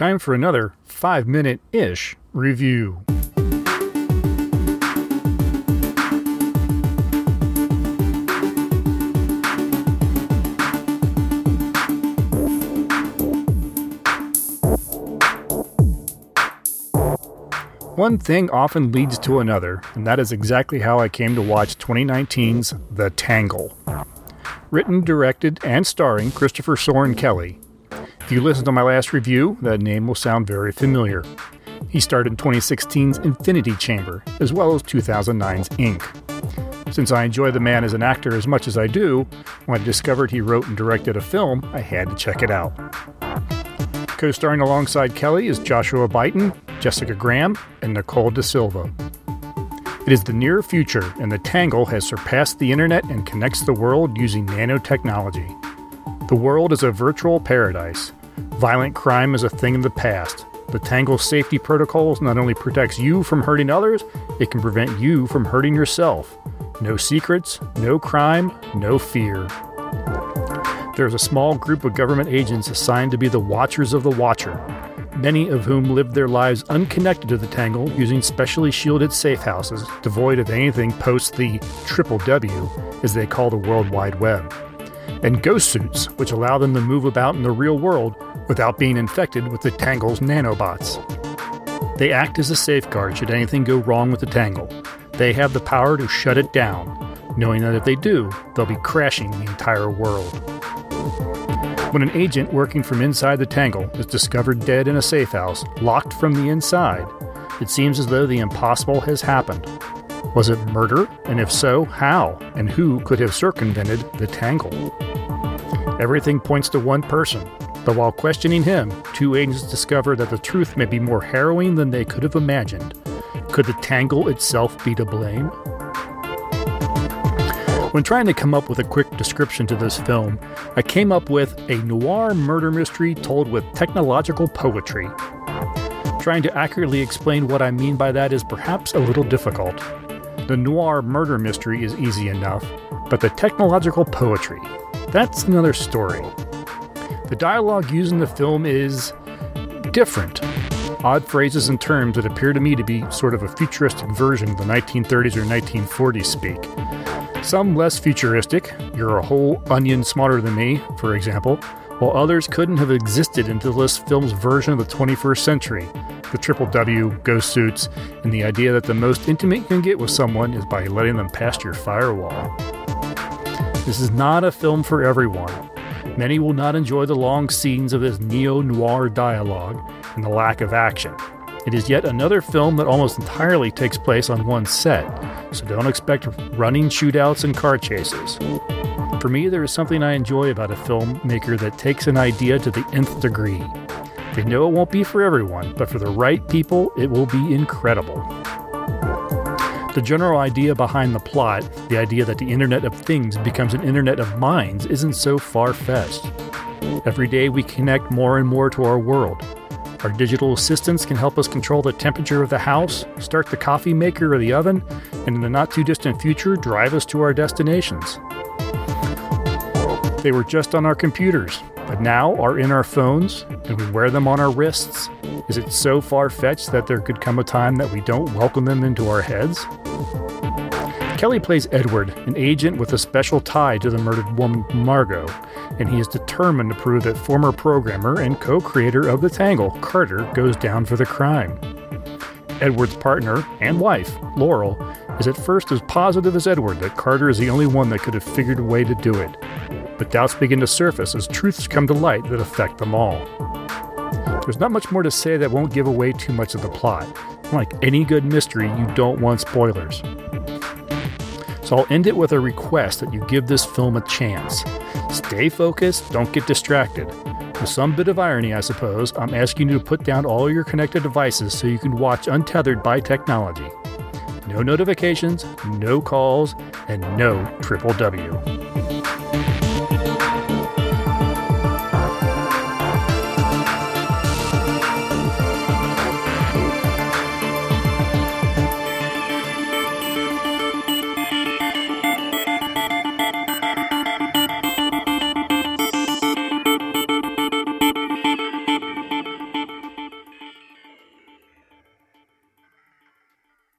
time for another five minute ish review. One thing often leads to another, and that is exactly how I came to watch 2019's The Tangle. Written, directed, and starring Christopher Soren Kelly. If you listen to my last review, that name will sound very familiar. He starred in 2016's Infinity Chamber, as well as 2009's Ink. Since I enjoy the man as an actor as much as I do, when I discovered he wrote and directed a film, I had to check it out. Co starring alongside Kelly is Joshua Bitton, Jessica Graham, and Nicole da Silva. It is the near future, and the Tangle has surpassed the internet and connects the world using nanotechnology. The world is a virtual paradise. Violent crime is a thing of the past. The Tangle safety protocols not only protects you from hurting others, it can prevent you from hurting yourself. No secrets, no crime, no fear. There is a small group of government agents assigned to be the Watchers of the Watcher, many of whom live their lives unconnected to the Tangle using specially shielded safe houses, devoid of anything post the triple W, as they call the World Wide Web, and ghost suits, which allow them to move about in the real world without being infected with the Tangle's nanobots. They act as a safeguard should anything go wrong with the Tangle. They have the power to shut it down, knowing that if they do, they'll be crashing the entire world. When an agent working from inside the Tangle is discovered dead in a safe house, locked from the inside, it seems as though the impossible has happened. Was it murder? And if so, how? And who could have circumvented the Tangle? Everything points to one person, but while questioning him, two agents discover that the truth may be more harrowing than they could have imagined. Could the Tangle itself be to blame? When trying to come up with a quick description to this film, I came up with a noir murder mystery told with technological poetry. Trying to accurately explain what I mean by that is perhaps a little difficult. The noir murder mystery is easy enough, but the technological poetry, that's another story. The dialogue used in the film is different. Odd phrases and terms that appear to me to be sort of a futuristic version of the 1930s or 1940s speak. Some less futuristic, you're a whole onion smarter than me, for example, while others couldn't have existed until this film's version of the 21st century. The triple W, ghost suits, and the idea that the most intimate you can get with someone is by letting them past your firewall. This is not a film for everyone. Many will not enjoy the long scenes of this neo noir dialogue and the lack of action. It is yet another film that almost entirely takes place on one set, so don't expect running shootouts and car chases. For me, there is something I enjoy about a filmmaker that takes an idea to the nth degree. They know it won't be for everyone, but for the right people, it will be incredible. The general idea behind the plot, the idea that the Internet of Things becomes an Internet of Minds, isn't so far fetched. Every day we connect more and more to our world. Our digital assistants can help us control the temperature of the house, start the coffee maker or the oven, and in the not too distant future, drive us to our destinations. They were just on our computers, but now are in our phones, and we wear them on our wrists. Is it so far fetched that there could come a time that we don't welcome them into our heads? Kelly plays Edward, an agent with a special tie to the murdered woman Margot, and he is determined to prove that former programmer and co creator of The Tangle, Carter, goes down for the crime. Edward's partner and wife, Laurel, is at first as positive as Edward that Carter is the only one that could have figured a way to do it. But doubts begin to surface as truths come to light that affect them all. There's not much more to say that won't give away too much of the plot. Like any good mystery, you don't want spoilers. So I'll end it with a request that you give this film a chance. Stay focused, don't get distracted. With some bit of irony, I suppose, I'm asking you to put down all your connected devices so you can watch untethered by technology. No notifications, no calls, and no triple W.